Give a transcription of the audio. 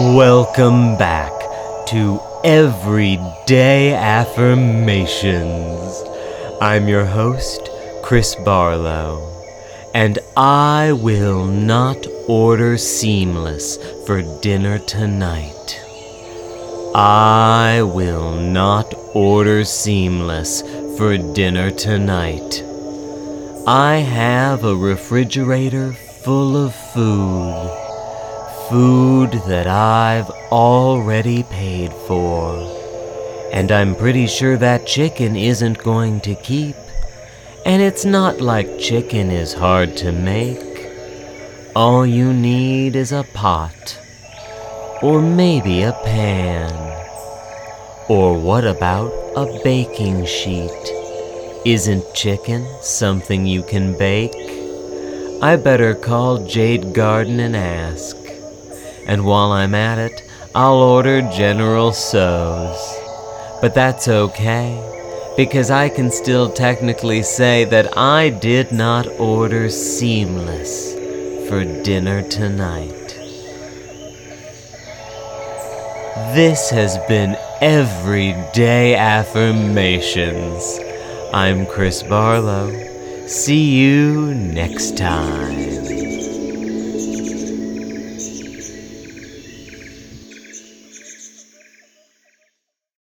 Welcome back to Everyday Affirmations. I'm your host, Chris Barlow, and I will not order seamless for dinner tonight. I will not order seamless for dinner tonight. I have a refrigerator full of food. Food that I've already paid for. And I'm pretty sure that chicken isn't going to keep. And it's not like chicken is hard to make. All you need is a pot. Or maybe a pan. Or what about a baking sheet? Isn't chicken something you can bake? I better call Jade Garden and ask. And while I'm at it, I'll order General Tso's. But that's okay, because I can still technically say that I did not order seamless for dinner tonight. This has been Everyday Affirmations. I'm Chris Barlow. See you next time.